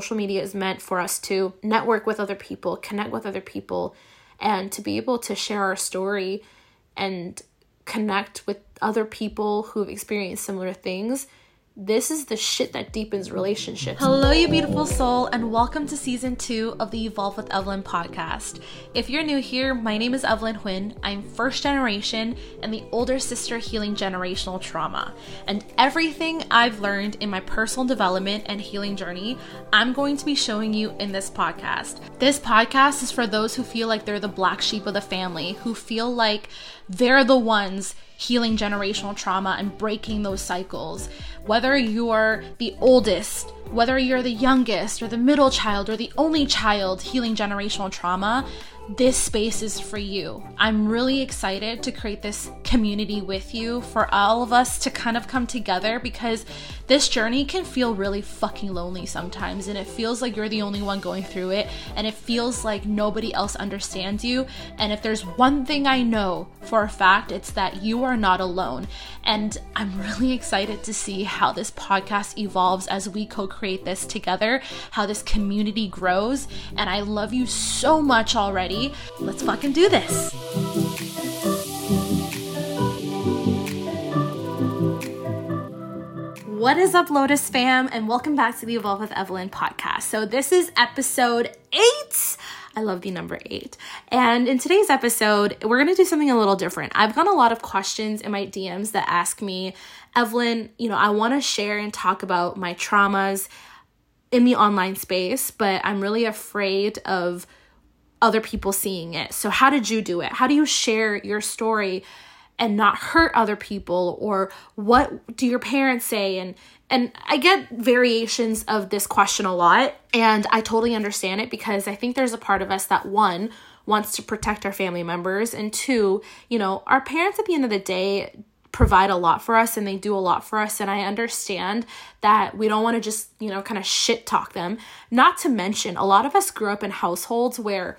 social media is meant for us to network with other people, connect with other people, and to be able to share our story and connect with other people who've experienced similar things this is the shit that deepens relationships. Hello, you beautiful soul, and welcome to season two of the Evolve with Evelyn podcast. If you're new here, my name is Evelyn Huynh. I'm first generation and the older sister healing generational trauma. And everything I've learned in my personal development and healing journey, I'm going to be showing you in this podcast. This podcast is for those who feel like they're the black sheep of the family, who feel like they're the ones healing generational trauma and breaking those cycles. Whether you're the oldest, whether you're the youngest, or the middle child, or the only child healing generational trauma, this space is for you. I'm really excited to create this community with you for all of us to kind of come together because this journey can feel really fucking lonely sometimes and it feels like you're the only one going through it and it feels like nobody else understands you. And if there's one thing I know for a fact, it's that you are not alone. And I'm really excited to see how this podcast evolves as we co create this together, how this community grows. And I love you so much already. Let's fucking do this. What is up, Lotus fam, and welcome back to the Evolve with Evelyn podcast. So, this is episode eight. I love the number eight. And in today's episode, we're going to do something a little different. I've got a lot of questions in my DMs that ask me, Evelyn, you know, I want to share and talk about my traumas in the online space, but I'm really afraid of other people seeing it. So, how did you do it? How do you share your story? and not hurt other people or what do your parents say and and I get variations of this question a lot and I totally understand it because I think there's a part of us that one wants to protect our family members and two, you know, our parents at the end of the day provide a lot for us and they do a lot for us and I understand that we don't want to just, you know, kind of shit talk them. Not to mention a lot of us grew up in households where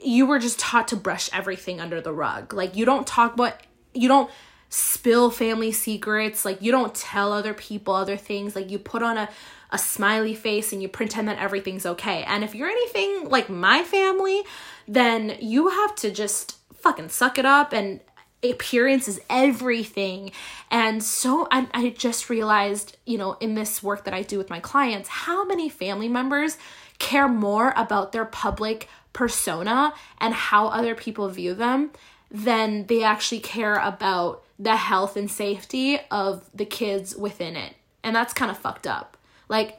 you were just taught to brush everything under the rug. Like you don't talk about you don't spill family secrets. Like you don't tell other people other things. Like you put on a a smiley face and you pretend that everything's okay. And if you're anything like my family then you have to just fucking suck it up and appearance is everything. And so I, I just realized you know in this work that i do with my clients how many family members care more about their public persona and how other people view them then they actually care about the health and safety of the kids within it. And that's kind of fucked up. Like,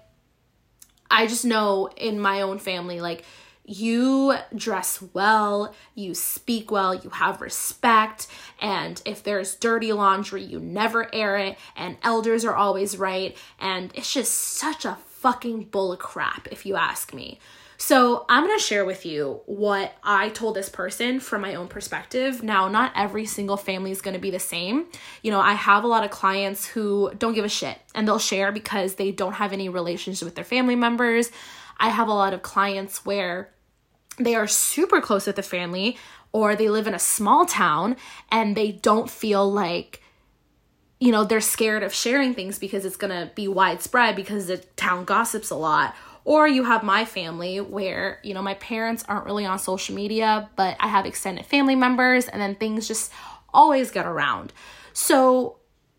I just know in my own family, like, you dress well, you speak well, you have respect, and if there's dirty laundry, you never air it, and elders are always right, and it's just such a fucking bull of crap, if you ask me. So I'm going to share with you what I told this person from my own perspective. Now, not every single family is going to be the same. You know, I have a lot of clients who don't give a shit and they'll share because they don't have any relationship with their family members. I have a lot of clients where they are super close with the family or they live in a small town and they don't feel like you know they're scared of sharing things because it's going to be widespread because the town gossips a lot or you have my family where, you know, my parents aren't really on social media, but I have extended family members and then things just always get around. So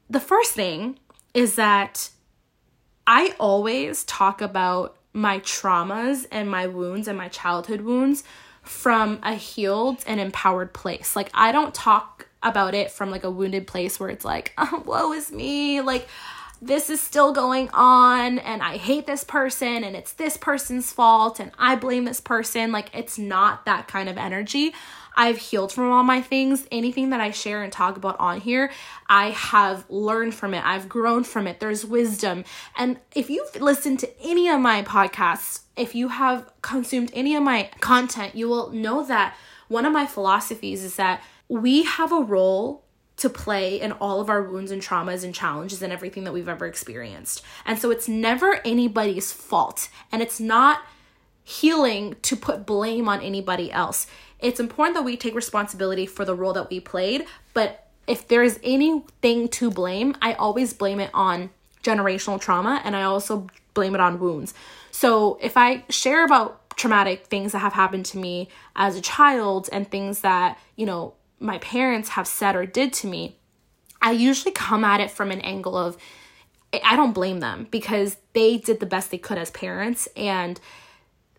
the first thing is that I always talk about my traumas and my wounds and my childhood wounds from a healed and empowered place. Like I don't talk about it from like a wounded place where it's like, oh, woe is me. Like this is still going on and I hate this person and it's this person's fault and I blame this person. Like, it's not that kind of energy. I've healed from all my things. Anything that I share and talk about on here, I have learned from it. I've grown from it. There's wisdom. And if you've listened to any of my podcasts, if you have consumed any of my content, you will know that one of my philosophies is that we have a role to play in all of our wounds and traumas and challenges and everything that we've ever experienced. And so it's never anybody's fault. And it's not healing to put blame on anybody else. It's important that we take responsibility for the role that we played, but if there is anything to blame, I always blame it on generational trauma and I also blame it on wounds. So if I share about traumatic things that have happened to me as a child and things that, you know, my parents have said or did to me, I usually come at it from an angle of I don't blame them because they did the best they could as parents and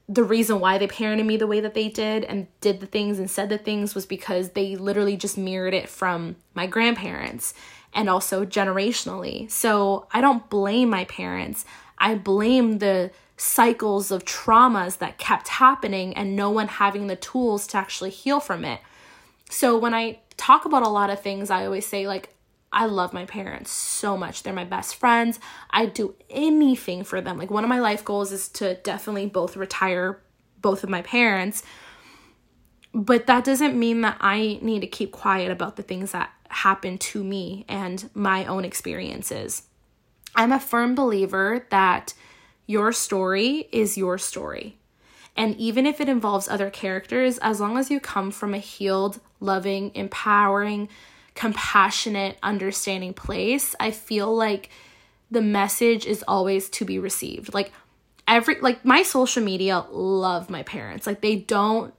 the reason why they parented me the way that they did and did the things and said the things was because they literally just mirrored it from my grandparents and also generationally. So I don't blame my parents. I blame the cycles of traumas that kept happening and no one having the tools to actually heal from it. So when I talk about a lot of things, I always say, like, I love my parents so much. They're my best friends. I'd do anything for them. Like one of my life goals is to definitely both retire both of my parents. But that doesn't mean that I need to keep quiet about the things that happen to me and my own experiences. I'm a firm believer that your story is your story. And even if it involves other characters, as long as you come from a healed, loving, empowering, compassionate, understanding place, I feel like the message is always to be received. Like every like my social media love my parents. Like they don't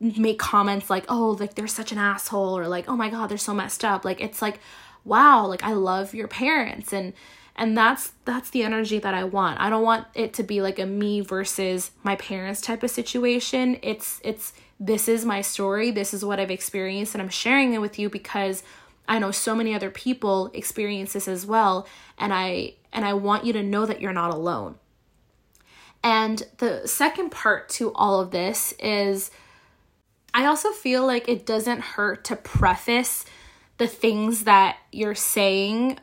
make comments like, "Oh, like they're such an asshole" or like, "Oh my god, they're so messed up." Like it's like, "Wow, like I love your parents." And and that's that's the energy that I want. I don't want it to be like a me versus my parents type of situation. It's it's this is my story, this is what I've experienced, and I'm sharing it with you because I know so many other people experience this as well, and I and I want you to know that you're not alone. And the second part to all of this is I also feel like it doesn't hurt to preface the things that you're saying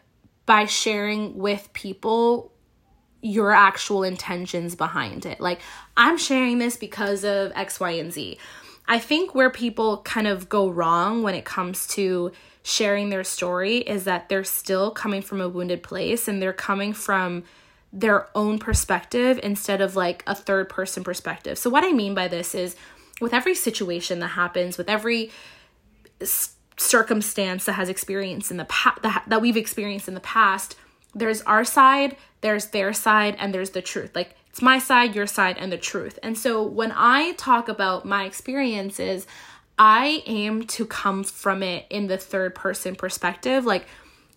by sharing with people your actual intentions behind it. Like, I'm sharing this because of X, Y, and Z. I think where people kind of go wrong when it comes to sharing their story is that they're still coming from a wounded place and they're coming from their own perspective instead of like a third person perspective. So, what I mean by this is with every situation that happens, with every circumstance that has experienced in the past that, that we've experienced in the past, there's our side, there's their side, and there's the truth. Like it's my side, your side, and the truth. And so when I talk about my experiences, I aim to come from it in the third person perspective, like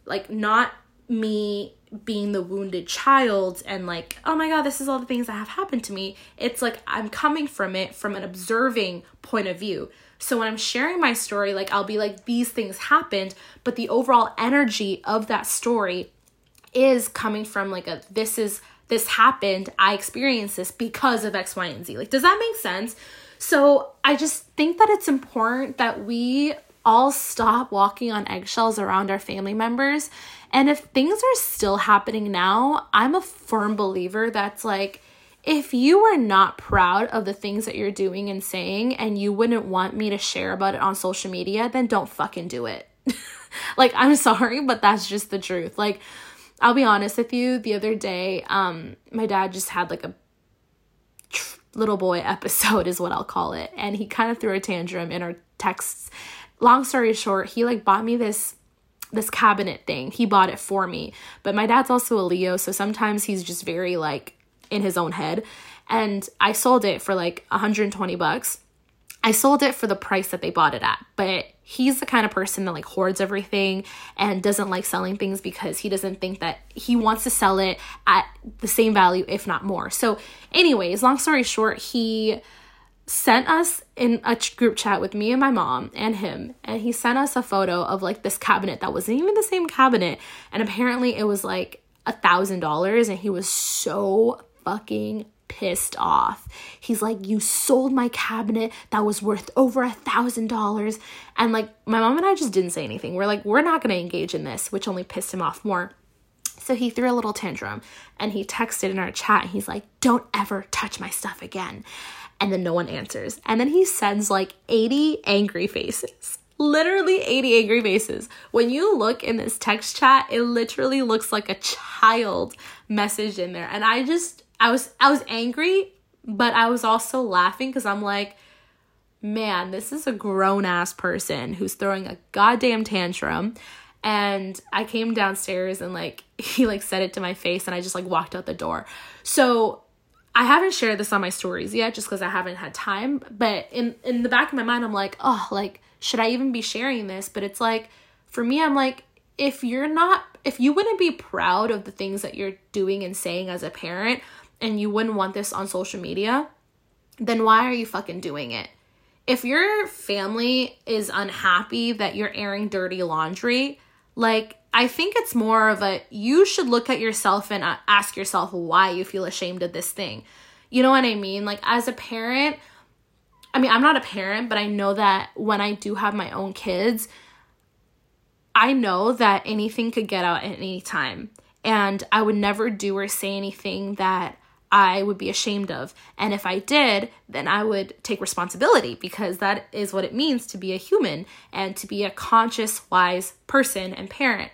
like not me being the wounded child and like, oh my god, this is all the things that have happened to me. It's like I'm coming from it from an observing point of view. So when I'm sharing my story, like I'll be like, these things happened, but the overall energy of that story is coming from like a this is this happened, I experienced this because of X, Y, and Z. Like, does that make sense? So I just think that it's important that we all stop walking on eggshells around our family members. And if things are still happening now, I'm a firm believer that's like, if you are not proud of the things that you're doing and saying and you wouldn't want me to share about it on social media, then don't fucking do it. like, I'm sorry, but that's just the truth. Like, I'll be honest with you, the other day, um, my dad just had like a little boy episode, is what I'll call it. And he kind of threw a tantrum in our texts. Long story short, he like bought me this this cabinet thing. He bought it for me. But my dad's also a Leo, so sometimes he's just very like in his own head. And I sold it for like 120 bucks. I sold it for the price that they bought it at, but he's the kind of person that like hoards everything and doesn't like selling things because he doesn't think that he wants to sell it at the same value, if not more. So, anyways, long story short, he sent us in a group chat with me and my mom and him and he sent us a photo of like this cabinet that wasn't even the same cabinet and apparently it was like a thousand dollars and he was so fucking pissed off. He's like, You sold my cabinet that was worth over a thousand dollars. And like, my mom and I just didn't say anything. We're like, We're not going to engage in this, which only pissed him off more. So he threw a little tantrum and he texted in our chat. He's like, Don't ever touch my stuff again. And then no one answers. And then he sends like 80 angry faces literally 80 angry faces. When you look in this text chat, it literally looks like a child message in there. And I just I was I was angry, but I was also laughing because I'm like, man, this is a grown ass person who's throwing a goddamn tantrum. and I came downstairs and like he like said it to my face and I just like walked out the door. So I haven't shared this on my stories yet just because I haven't had time. But in in the back of my mind, I'm like, oh, like should I even be sharing this? But it's like for me, I'm like, if you're not, if you wouldn't be proud of the things that you're doing and saying as a parent, and you wouldn't want this on social media, then why are you fucking doing it? If your family is unhappy that you're airing dirty laundry, like I think it's more of a you should look at yourself and uh, ask yourself why you feel ashamed of this thing. You know what I mean? Like as a parent, I mean, I'm not a parent, but I know that when I do have my own kids, I know that anything could get out at any time. And I would never do or say anything that I would be ashamed of. And if I did, then I would take responsibility because that is what it means to be a human and to be a conscious, wise person and parent.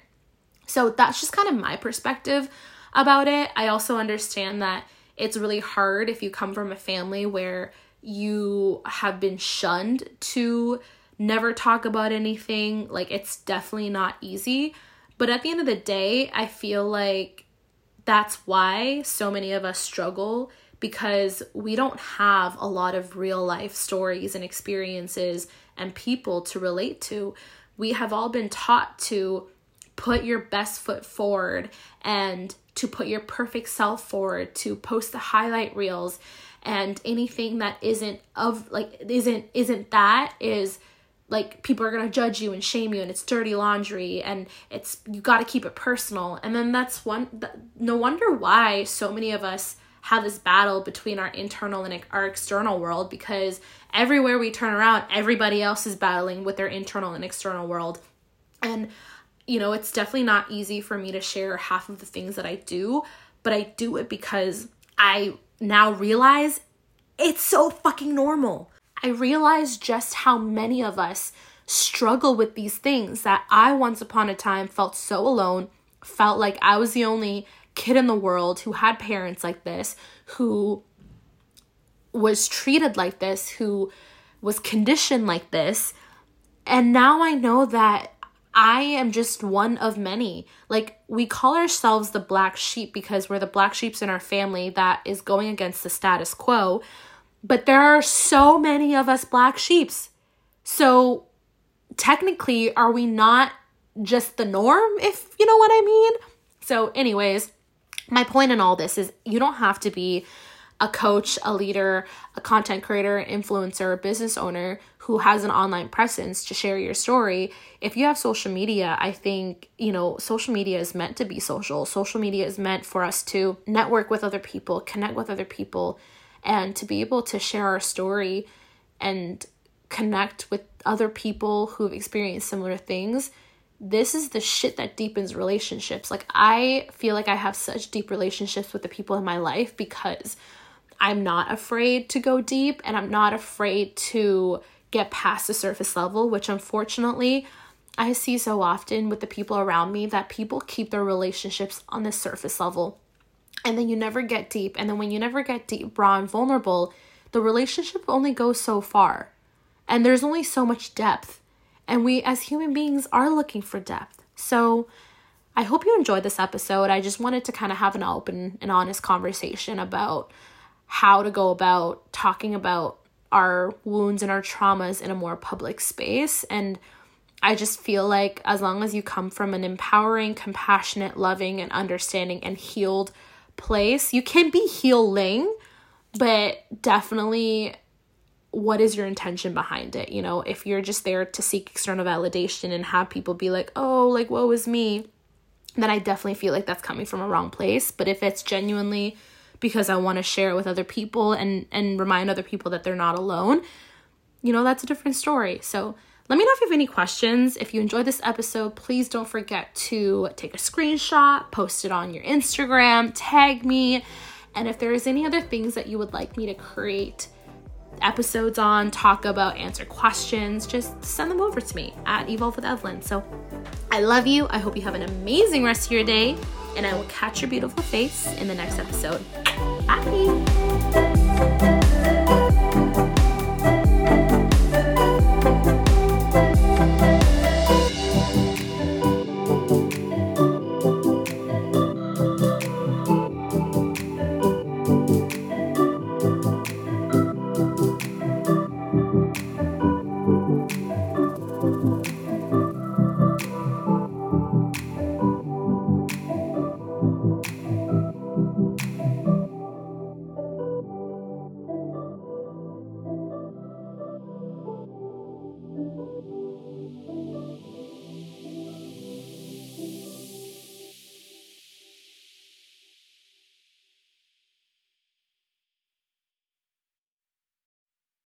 So that's just kind of my perspective about it. I also understand that it's really hard if you come from a family where you have been shunned to never talk about anything. Like, it's definitely not easy. But at the end of the day, I feel like that's why so many of us struggle because we don't have a lot of real life stories and experiences and people to relate to. We have all been taught to put your best foot forward and to put your perfect self forward, to post the highlight reels and anything that isn't of like isn't isn't that is like people are going to judge you and shame you and it's dirty laundry and it's you got to keep it personal. And then that's one no wonder why so many of us have this battle between our internal and our external world because everywhere we turn around everybody else is battling with their internal and external world. And you know, it's definitely not easy for me to share half of the things that I do, but I do it because I now realize it's so fucking normal. I realize just how many of us struggle with these things that I once upon a time felt so alone, felt like I was the only kid in the world who had parents like this, who was treated like this, who was conditioned like this. And now I know that I am just one of many. Like, we call ourselves the black sheep because we're the black sheeps in our family that is going against the status quo. But there are so many of us black sheeps. So, technically, are we not just the norm, if you know what I mean? So, anyways, my point in all this is you don't have to be a coach, a leader, a content creator, influencer, business owner who has an online presence to share your story. If you have social media, I think, you know, social media is meant to be social. Social media is meant for us to network with other people, connect with other people, and to be able to share our story and connect with other people who've experienced similar things this is the shit that deepens relationships. Like, I feel like I have such deep relationships with the people in my life because I'm not afraid to go deep and I'm not afraid to get past the surface level, which unfortunately I see so often with the people around me that people keep their relationships on the surface level. And then you never get deep. And then when you never get deep, raw, and vulnerable, the relationship only goes so far. And there's only so much depth. And we as human beings are looking for depth. So I hope you enjoyed this episode. I just wanted to kind of have an open and honest conversation about how to go about talking about our wounds and our traumas in a more public space. And I just feel like as long as you come from an empowering, compassionate, loving, and understanding and healed place, you can be healing, but definitely what is your intention behind it? You know, if you're just there to seek external validation and have people be like, oh, like, woe is me, then I definitely feel like that's coming from a wrong place. But if it's genuinely because I want to share it with other people and and remind other people that they're not alone, you know, that's a different story. So, let me know if you have any questions. If you enjoyed this episode, please don't forget to take a screenshot, post it on your Instagram, tag me, and if there is any other things that you would like me to create episodes on, talk about, answer questions, just send them over to me at Evolve with Evelyn. So I love you. I hope you have an amazing rest of your day, and I will catch your beautiful face in the next episode happy.